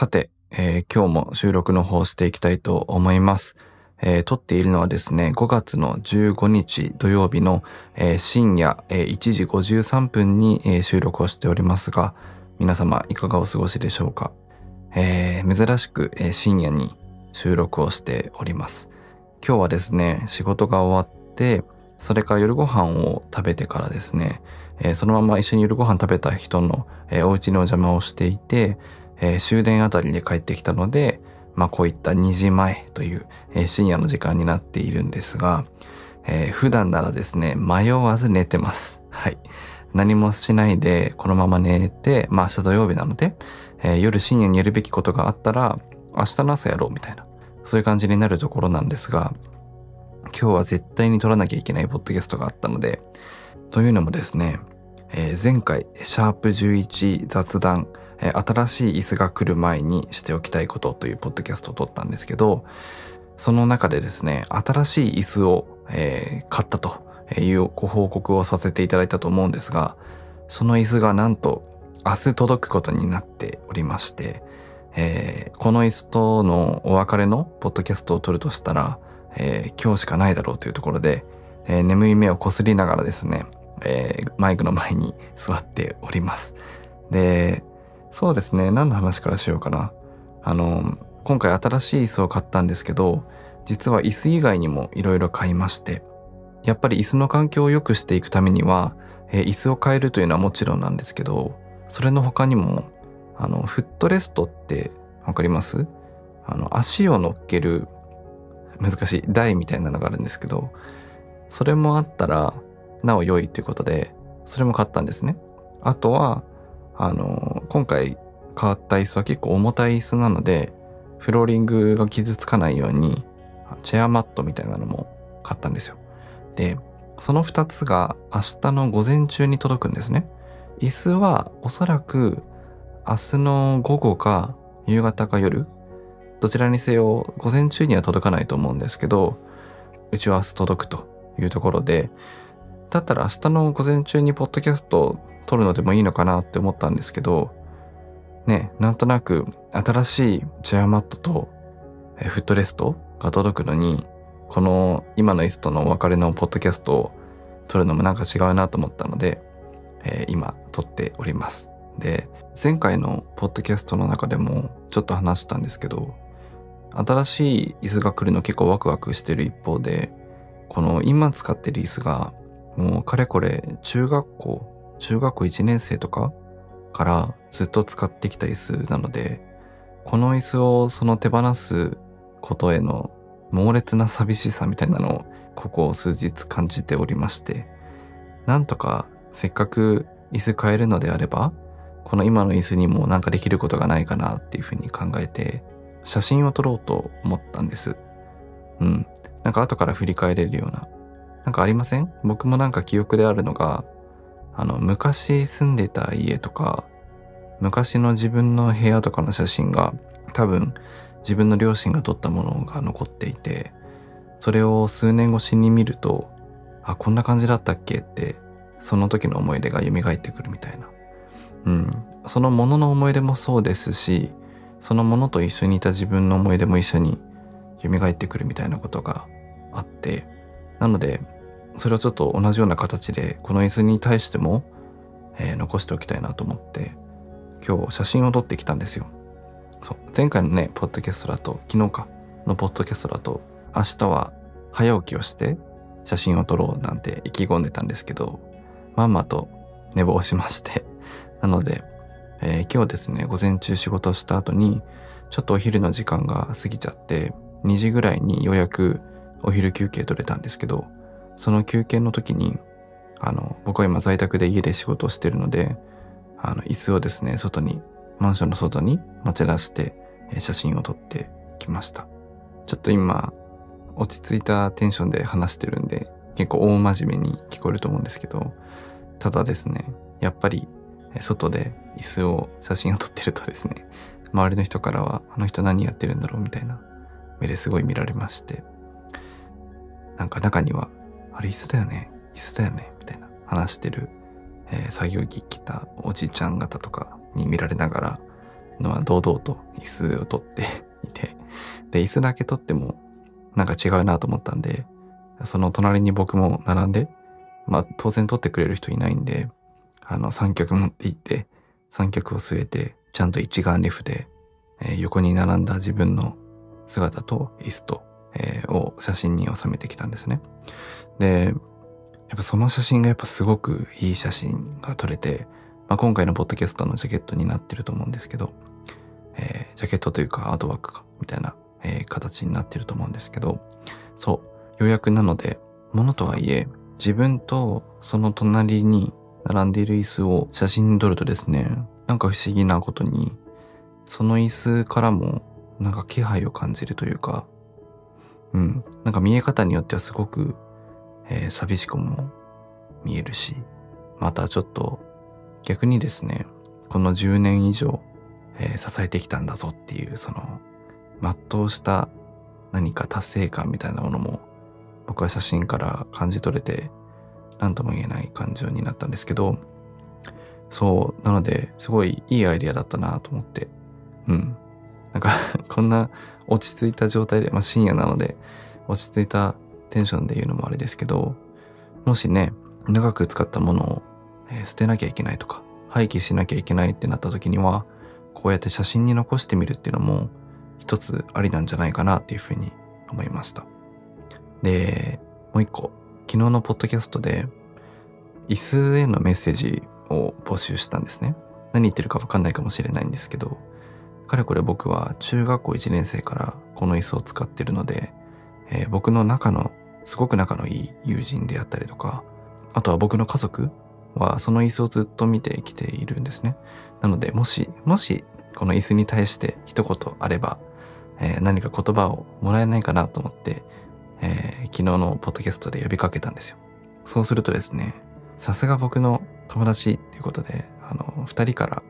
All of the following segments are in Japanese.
さて、えー今日も収録の方していきたいと思います。えー撮っているのはですね、5月の15日土曜日の、えー深夜、えー1時53分に、えー収録をしておりますが、皆様いかがお過ごしでしょうか？えー珍しく、えー深夜に収録をしております。今日はですね、仕事が終わって、それから夜ご飯を食べてからですね、えーそのまま一緒に夜ご飯食べた人の、えーお家にお邪魔をしていて、えー終電あたりで帰ってきたので、まあこういった2時前という、えー深夜の時間になっているんですが、えー普段ならですね、迷わず寝てます。はい。何もしないでこのまま寝て、まあ明日土曜日なので、えー夜深夜にやるべきことがあったら、明日の朝やろうみたいな、そういう感じになるところなんですが、今日は絶対に撮らなきゃいけないポッドキャストがあったので、というのもですね、えー前回、シャープ11雑談、え新しい椅子が来る前にしておきたいことというポッドキャストを撮ったんですけど、その中でですね、新しい椅子を、えー買ったというご報告をさせていただいたと思うんですが、その椅子がなんと明日届くことになっておりまして、えーこの椅子とのお別れのポッドキャストを撮るとしたら、えー今日しかないだろうというところで、えー眠い目をこすりながらですね、えマイクの前に座っております。で、そうですね、何の話からしようかな。あの、今回新しい椅子を買ったんですけど、実は椅子以外にもいろいろ買いまして、やっぱり椅子の環境を良くしていくためには、え椅子を変えるというのはもちろんなんですけど、それの他にも、あの、フットレストってわかります？あの、足を乗っける、難しい台みたいなのがあるんですけど、それもあったら、なお良いということで、それも買ったんですね。あとは、あの、今回買った椅子は結構重たい椅子なので、フローリングが傷つかないように、チェアマットみたいなのも買ったんですよ。で、その2つが明日の午前中に届くんですね。椅子はおそらく明日の午後か夕方か夜、どちらにせよ午前中には届かないと思うんですけど、うちは明日届くというところで、だったら明日の午前中にポッドキャスト撮るのでもいいのかなって思ったんですけど、ね、なんとなく新しいチェアマットとフットレストが届くのに、この今の椅子とのお別れのポッドキャストを撮るのもなんか違うなと思ったので、えー今撮っております。で、前回のポッドキャストの中でもちょっと話したんですけど、新しい椅子が来るの結構ワクワクしてる一方で、この今使ってる椅子がもうかれこれ中学校、中学校1年生とかからずっと使ってきた椅子なので、この椅子をその手放すことへの猛烈な寂しさみたいなのをここ数日感じておりまして、なんとかせっかく椅子変えるのであれば、この今の椅子にもなんかできることがないかなっていうふうに考えて、写真を撮ろうと思ったんです。うん。なんか後から振り返れるような。なんかありません？僕もなんか記憶であるのが、あの、昔住んでた家とか、昔の自分の部屋とかの写真が多分自分の両親が撮ったものが残っていて、それを数年越しに見ると、あ、こんな感じだったっけ？って、その時の思い出が蘇ってくるみたいな。うん。そのものの思い出もそうですし、そのものと一緒にいた自分の思い出も一緒に蘇ってくるみたいなことがあって、なので、それをちょっと同じような形で、この椅子に対しても、えー残しておきたいなと思って、今日写真を撮ってきたんですよ。そう。前回のね、ポッドキャストだと、昨日か、のポッドキャストだと、明日は早起きをして写真を撮ろうなんて意気込んでたんですけど、まんまと寝坊しまして。なので、えー今日ですね、午前中仕事した後に、ちょっとお昼の時間が過ぎちゃって、2時ぐらいにようやくお昼休憩取れたんですけど、その休憩の時に、あの、僕は今在宅で家で仕事をしてるので、あの、椅子をですね、外に、マンションの外に持ち出して、写真を撮ってきました。ちょっと今、落ち着いたテンションで話してるんで、結構大真面目に聞こえると思うんですけど、ただですね、やっぱり、外で椅子を写真を撮ってるとですね、周りの人からは、あの人何やってるんだろうみたいな目ですごい見られまして、なんか中には、あれ椅子だよね。椅子だよね。みたいな。話してる、えー作業着着たおじいちゃん方とかに見られながら、のは堂々と椅子を取って いて、で、椅子だけ取ってもなんか違うなと思ったんで、その隣に僕も並んで、まあ当然取ってくれる人いないんで、あの三脚持って行って、三脚を据えて、ちゃんと一眼レフで、えー、横に並んだ自分の姿と椅子と、えー、を写真に収めてきたんですね。で、やっぱその写真がやっぱすごくいい写真が撮れて、まあ、今回のポッドキャストのジャケットになってると思うんですけど、えー、ジャケットというかアートワークか、みたいな、えー、形になってると思うんですけど、そう、ようやくなので、ものとはいえ、自分とその隣に並んでいる椅子を写真に撮るとですね、なんか不思議なことに、その椅子からもなんか気配を感じるというか、うん、なんか見え方によってはすごく、えー、寂しくも見えるし、またちょっと逆にですね、この10年以上、えー、支えてきたんだぞっていう、その、全うした何か達成感みたいなものも、僕は写真から感じ取れて、何とも言えない感情になったんですけど、そう、なので、すごいいいアイディアだったなと思って、うん。なんか こんな落ち着いた状態で、まあ深夜なので、落ち着いたテンションで言うのもあれですけど、もしね、長く使ったものをえー、捨てなきゃいけないとか、廃棄しなきゃいけないってなった時には、こうやって写真に残してみるっていうのも一つありなんじゃないかなっていうふうに思いました。で、もう一個、昨日のポッドキャストで、椅子へのメッセージを募集したんですね。何言ってるかわかんないかもしれないんですけど、かれこれ僕は中学校1年生からこの椅子を使ってるので、えー、僕の中の、すごく仲のいい友人であったりとか、あとは僕の家族はその椅子をずっと見てきているんですね。なので、もし、もし、この椅子に対して一言あれば、えー、何か言葉をもらえないかなと思って、えー、昨日のポッドキャストで呼びかけたんですよ。そうするとですね、さすが僕の友達っていうことで、あの、二人から、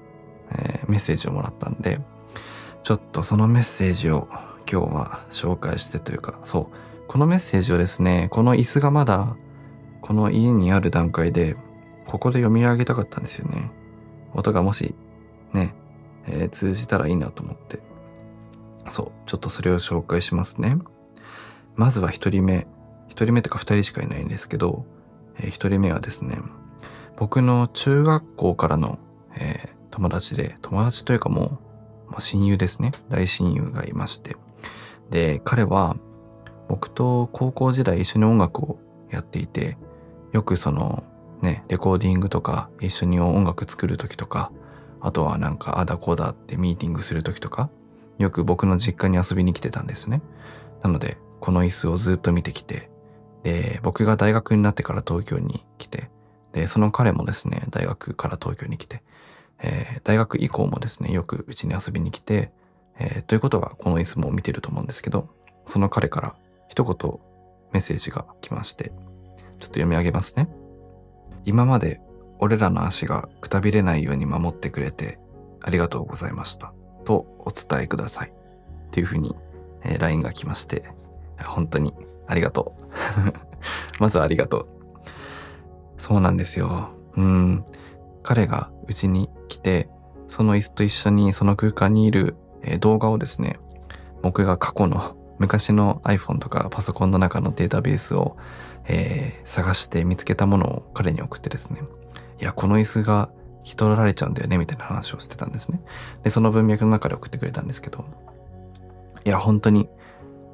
えー、メッセージをもらったんで、ちょっとそのメッセージを今日は紹介してというか、そう、このメッセージをですね、この椅子がまだ、この家にある段階でここで読み上げたかったんですよね。音がもし、ね、えー、通じたらいいなと思って。そう、ちょっとそれを紹介しますね。まずは一人目。一人目とか二人しかいないんですけど、えー、一人目はですね、僕の中学校からの、えー、友達で、友達というかもう、まあ、親友ですね。大親友がいまして。で、彼は僕と高校時代一緒に音楽をやっていて、よくそのね、レコーディングとか一緒に音楽作る時とか、あとはなんかあだこだってミーティングする時とか、よく僕の実家に遊びに来てたんですね。なので、この椅子をずっと見てきて、で、僕が大学になってから東京に来て、で、その彼もですね、大学から東京に来て、えー、大学以降もですね、よくうちに遊びに来て、えー、ということはこの椅子も見てると思うんですけど、その彼から一言メッセージが来まして、ちょっと読み上げますね。今まで俺らの足がくたびれないように守ってくれてありがとうございました。とお伝えください。っていうふうに、えー、LINE が来まして、本当にありがとう。まずはありがとう。そうなんですよ。うん。彼がうちに来て、その椅子と一緒にその空間にいる、え、動画をですね、僕が過去の 昔の iPhone とかパソコンの中のデータベースをえー、探して見つけたものを彼に送ってですね、いや、この椅子が引き取られちゃうんだよね、みたいな話をしてたんですね。で、その文脈の中で送ってくれたんですけど、いや、本当に、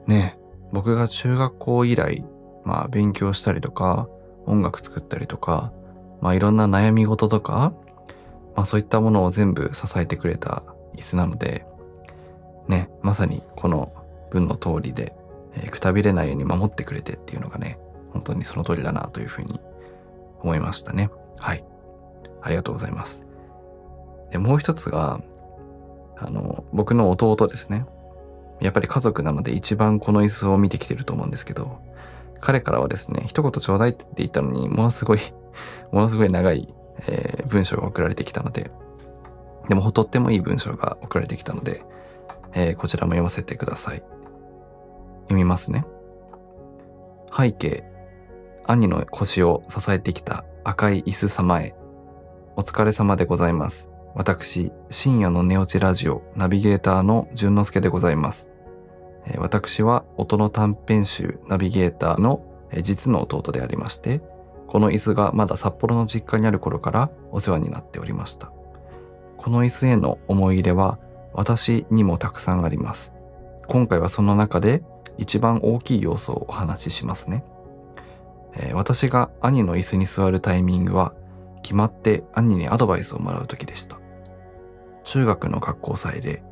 ね、僕が中学校以来、まあ、勉強したりとか、音楽作ったりとか、まあ、いろんな悩み事とか、まあ、そういったものを全部支えてくれた椅子なので、ね、まさにこの文の通りで、えー、くたびれないように守ってくれてっていうのがね、本当にその通りだなというふうに思いましたね。はい。ありがとうございます。で、もう一つが、あの、僕の弟ですね。やっぱり家族なので一番この椅子を見てきてると思うんですけど、彼からはですね、一言ちょうだいって言ったのに、ものすごいものすごい長い、えー、文章が送られてきたので、でもとってもいい文章が送られてきたので、えー、こちらも読ませてください。読みますね。背景、兄の腰を支えてきた赤い椅子様へ。お疲れ様でございます。私、深夜の寝落ちラジオナビゲーターの淳之介でございます。私は音の短編集ナビゲーターの実の弟でありまして、この椅子がまだ札幌の実家にある頃からお世話になっておりました。この椅子への思い入れは私にもたくさんあります。今回はその中で一番大きい要素をお話ししますね。えー、私が兄の椅子に座るタイミングは決まって兄にアドバイスをもらう時でした。中学の学校祭で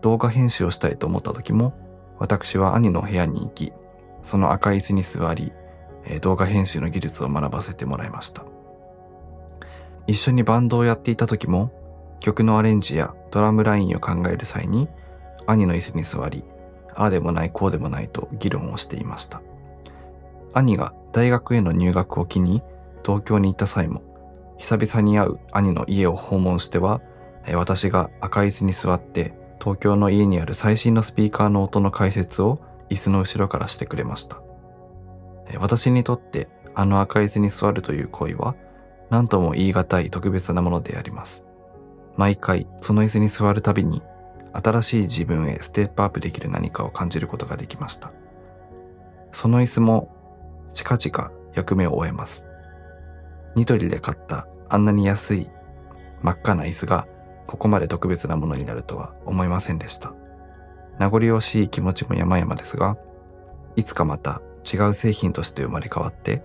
動画編集をしたいと思った時も、私は兄の部屋に行き、その赤い椅子に座り、動画編集の技術を学ばせてもらいました。一緒にバンドをやっていた時も、曲のアレンジやドラムラインを考える際に、兄の椅子に座り、ああでもないこうでもないと議論をしていました。兄が大学への入学を機に東京に行った際も、久々に会う兄の家を訪問しては、私が赤い椅子に座って東京の家にある最新のスピーカーの音の解説を椅子の後ろからしてくれました。私にとってあの赤い椅子に座るという行為は何とも言い難い特別なものであります。毎回その椅子に座るたびに新しい自分へステップアップできる何かを感じることができました。その椅子も近々役目を終えます。ニトリで買ったあんなに安い真っ赤な椅子がここまで特別なものになるとは思いませんでした。名残惜しい気持ちも山々ですが、いつかまた違う製品として生まれ変わって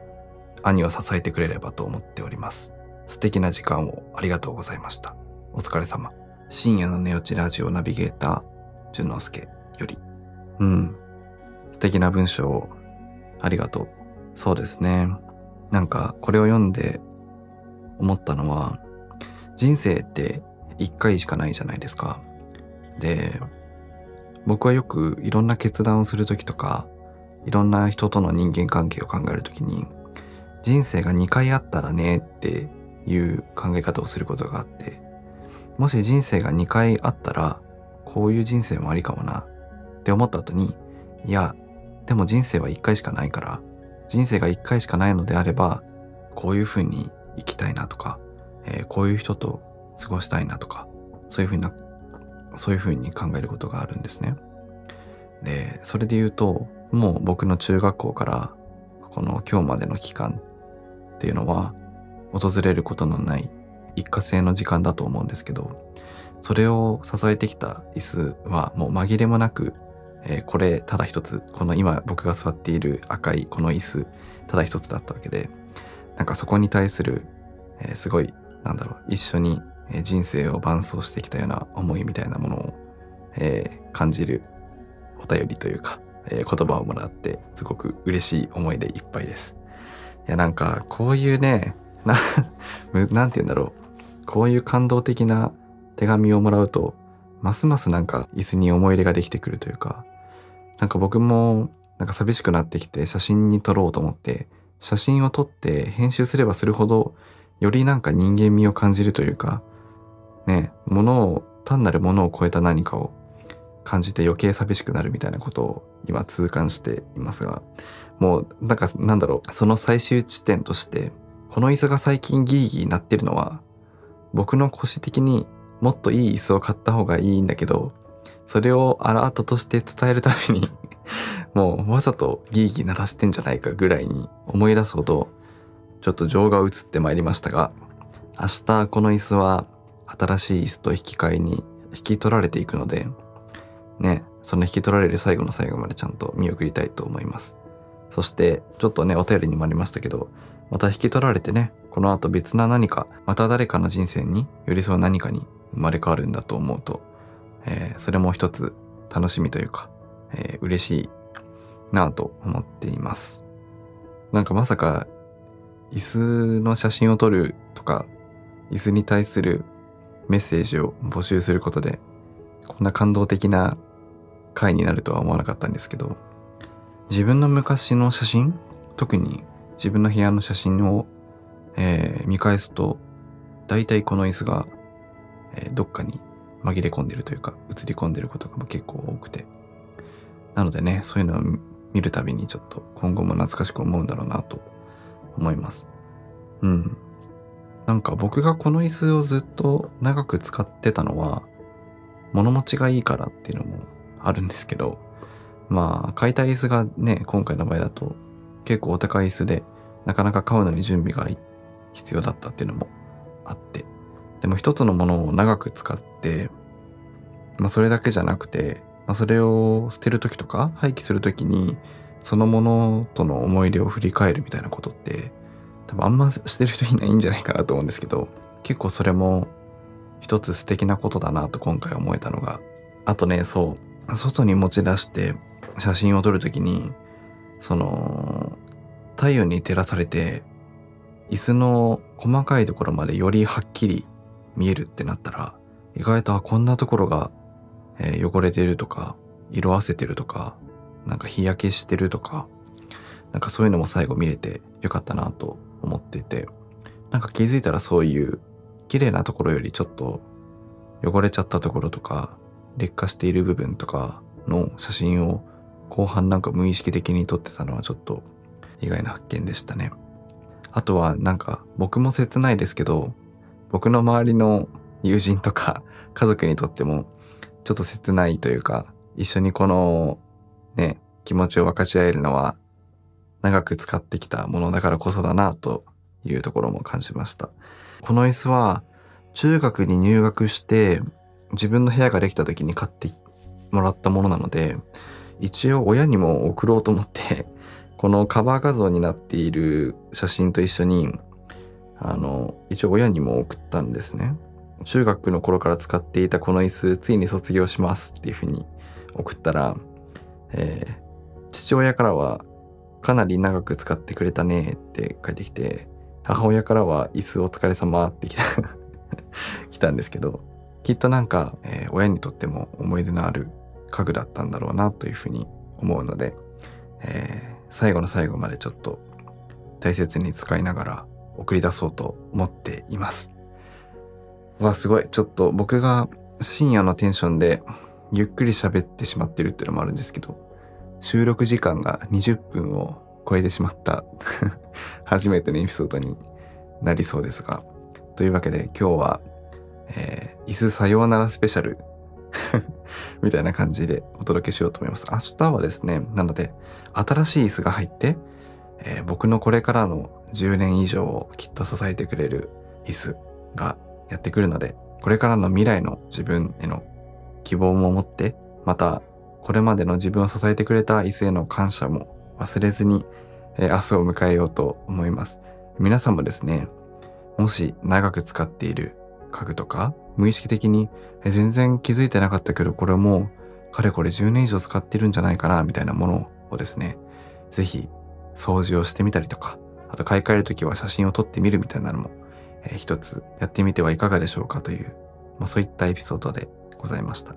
兄を支えてくれればと思っております。素敵な時間をありがとうございました。お疲れ様。深夜の寝落ちラジオナビゲーター、淳之介より。うん。素敵な文章をありがとう。そうですね。なんかこれを読んで思ったのは、人生って一回しかないじゃないですか。で、僕はよくいろんな決断をするときとか、いろんな人との人間関係を考えるときに、人生が2回あったらねっていう考え方をすることがあって、もし人生が2回あったら、こういう人生もありかもなって思った後に、いや、でも人生は1回しかないから、人生が1回しかないのであれば、こういう風に生きたいなとか、えー、こういう人と過ごしたいなとか、そういうふうな、そういうふうに考えることがあるんですね。で、それで言うと、もう僕の中学校からこの今日までの期間っていうのは、訪れることのない一過性の時間だと思うんですけど、それを支えてきた椅子はもう紛れもなく、えー、これただ一つ、この今僕が座っている赤いこの椅子、ただ一つだったわけで、なんかそこに対する、えー、すごい、なんだろう、一緒に人生を伴走してきたような思いみたいなものを、えー、感じるお便りというか、え、言葉をもらってすごく嬉しい思いでいっぱいです。いやなんかこういうね、な、なんて言うんだろう。こういう感動的な手紙をもらうと、ますますなんか椅子に思い入れができてくるというか、なんか僕もなんか寂しくなってきて写真に撮ろうと思って、写真を撮って編集すればするほど、よりなんか人間味を感じるというか、ね、ものを、単なるものを超えた何かを感じて余計寂しくなるみたいなことを今痛感していますが、もうなんかなんだろう、その最終地点として、この椅子が最近ギーギーなってるのは、僕の腰的にもっといい椅子を買った方がいいんだけど、それをアラートとして伝えるために もうわざとギーギー鳴らしてんじゃないかぐらいに思い出すほど、ちょっと情が移ってまいりましたが、明日この椅子は新しい椅子と引き換えに引き取られていくので、ね、その引き取られる最後の最後までちゃんと見送りたいと思います。そして、ちょっとね、お便りにもありましたけど、また引き取られてね、この後別な何か、また誰かの人生に寄り添う何かに生まれ変わるんだと思うと、えー、それも一つ楽しみというか、えー、嬉しいなぁと思っています。なんかまさか、椅子の写真を撮るとか、椅子に対するメッセージを募集することで、こんな感動的な回になるとは思わなかったんですけど、自分の昔の写真、特に自分の部屋の写真を、えー、見返すと、大体この椅子が、えー、どっかに紛れ込んでるというか、映り込んでることが結構多くて。なのでね、そういうのを見るたびにちょっと今後も懐かしく思うんだろうなと思います。うん。なんか僕がこの椅子をずっと長く使ってたのは物持ちがいいからっていうのもあるんですけどまあ買いたい椅子がね今回の場合だと結構お高い椅子でなかなか買うのに準備が必要だったっていうのもあってでも一つのものを長く使ってまあそれだけじゃなくて、まあ、それを捨てる時とか廃棄する時にそのものとの思い出を振り返るみたいなことって多分あんましてる人いないんじゃないかなと思うんですけど結構それも一つ素敵なことだなと今回思えたのがあとねそう外に持ち出して写真を撮るときにその太陽に照らされて椅子の細かいところまでよりはっきり見えるってなったら意外とこんなところが、えー、汚れてるとか色あせてるとかなんか日焼けしてるとかなんかそういうのも最後見れてよかったなと思っててなんか気づいたらそういう綺麗なところよりちょっと汚れちゃったところとか劣化している部分とかの写真を後半なんか無意識的に撮ってたのはちょっと意外な発見でしたね。あとはなんか僕も切ないですけど僕の周りの友人とか 家族にとってもちょっと切ないというか一緒にこのね気持ちを分かち合えるのは長く使ってきたものだからこそだなというところも感じました。この椅子は中学に入学して自分の部屋ができた時に買ってもらったものなので一応親にも送ろうと思って このカバー画像になっている写真と一緒にあの一応親にも送ったんですね。中学の頃から使っていたこの椅子ついに卒業しますっていうふうに送ったら、えー、父親からはかなり長く使ってくれたねって返ってきて母親からは椅子お疲れ様って来た 来たんですけどきっとなんか、えー、親にとっても思い出のある家具だったんだろうなというふうに思うので、えー、最後の最後までちょっと大切に使いながら送り出そうと思っています。わ、すごい。ちょっと僕が深夜のテンションでゆっくり喋ってしまってるっていうのもあるんですけど、収録時間が20分を超えてしまった 初めてのエピソードになりそうですが、というわけで今日は、えー、椅子さようならスペシャル みたいな感じでお届けしようと思います。明日はですね、なので、新しい椅子が入って、えー、僕のこれからの10年以上をきっと支えてくれる椅子がやってくるので、これからの未来の自分への希望も持って、また、これまでの自分を支えてくれた椅子への感謝も忘れずに、えー、明日を迎えようと思います。皆さんもですね、もし長く使っている家具とか、無意識的に全然気づいてなかったけど、これもかれこれ10年以上使ってるんじゃないかな、みたいなものをですね、ぜひ掃除をしてみたりとか、あと買い替えるときは写真を撮ってみるみたいなのも、えー、一つやってみてはいかがでしょうかという、まあ、そういったエピソードでございました。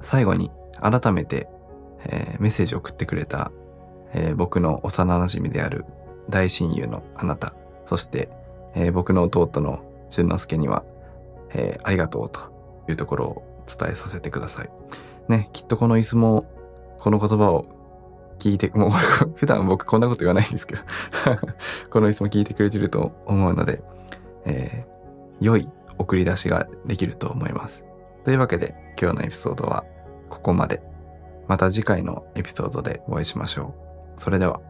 最後に改めて、えー、メッセージを送ってくれた、えー、僕の幼馴染である大親友のあなた、そして、えー、僕の弟の淳之介には、えありがとうというところを伝えさせてください。ね、きっとこの椅子もこの言葉を聞いて、もう普段僕こんなこと言わないんですけど この椅子も聞いてくれてると思うので、えー、良い送り出しができると思います。というわけで今日のエピソードはここまで。また次回のエピソードでお会いしましょう。それでは。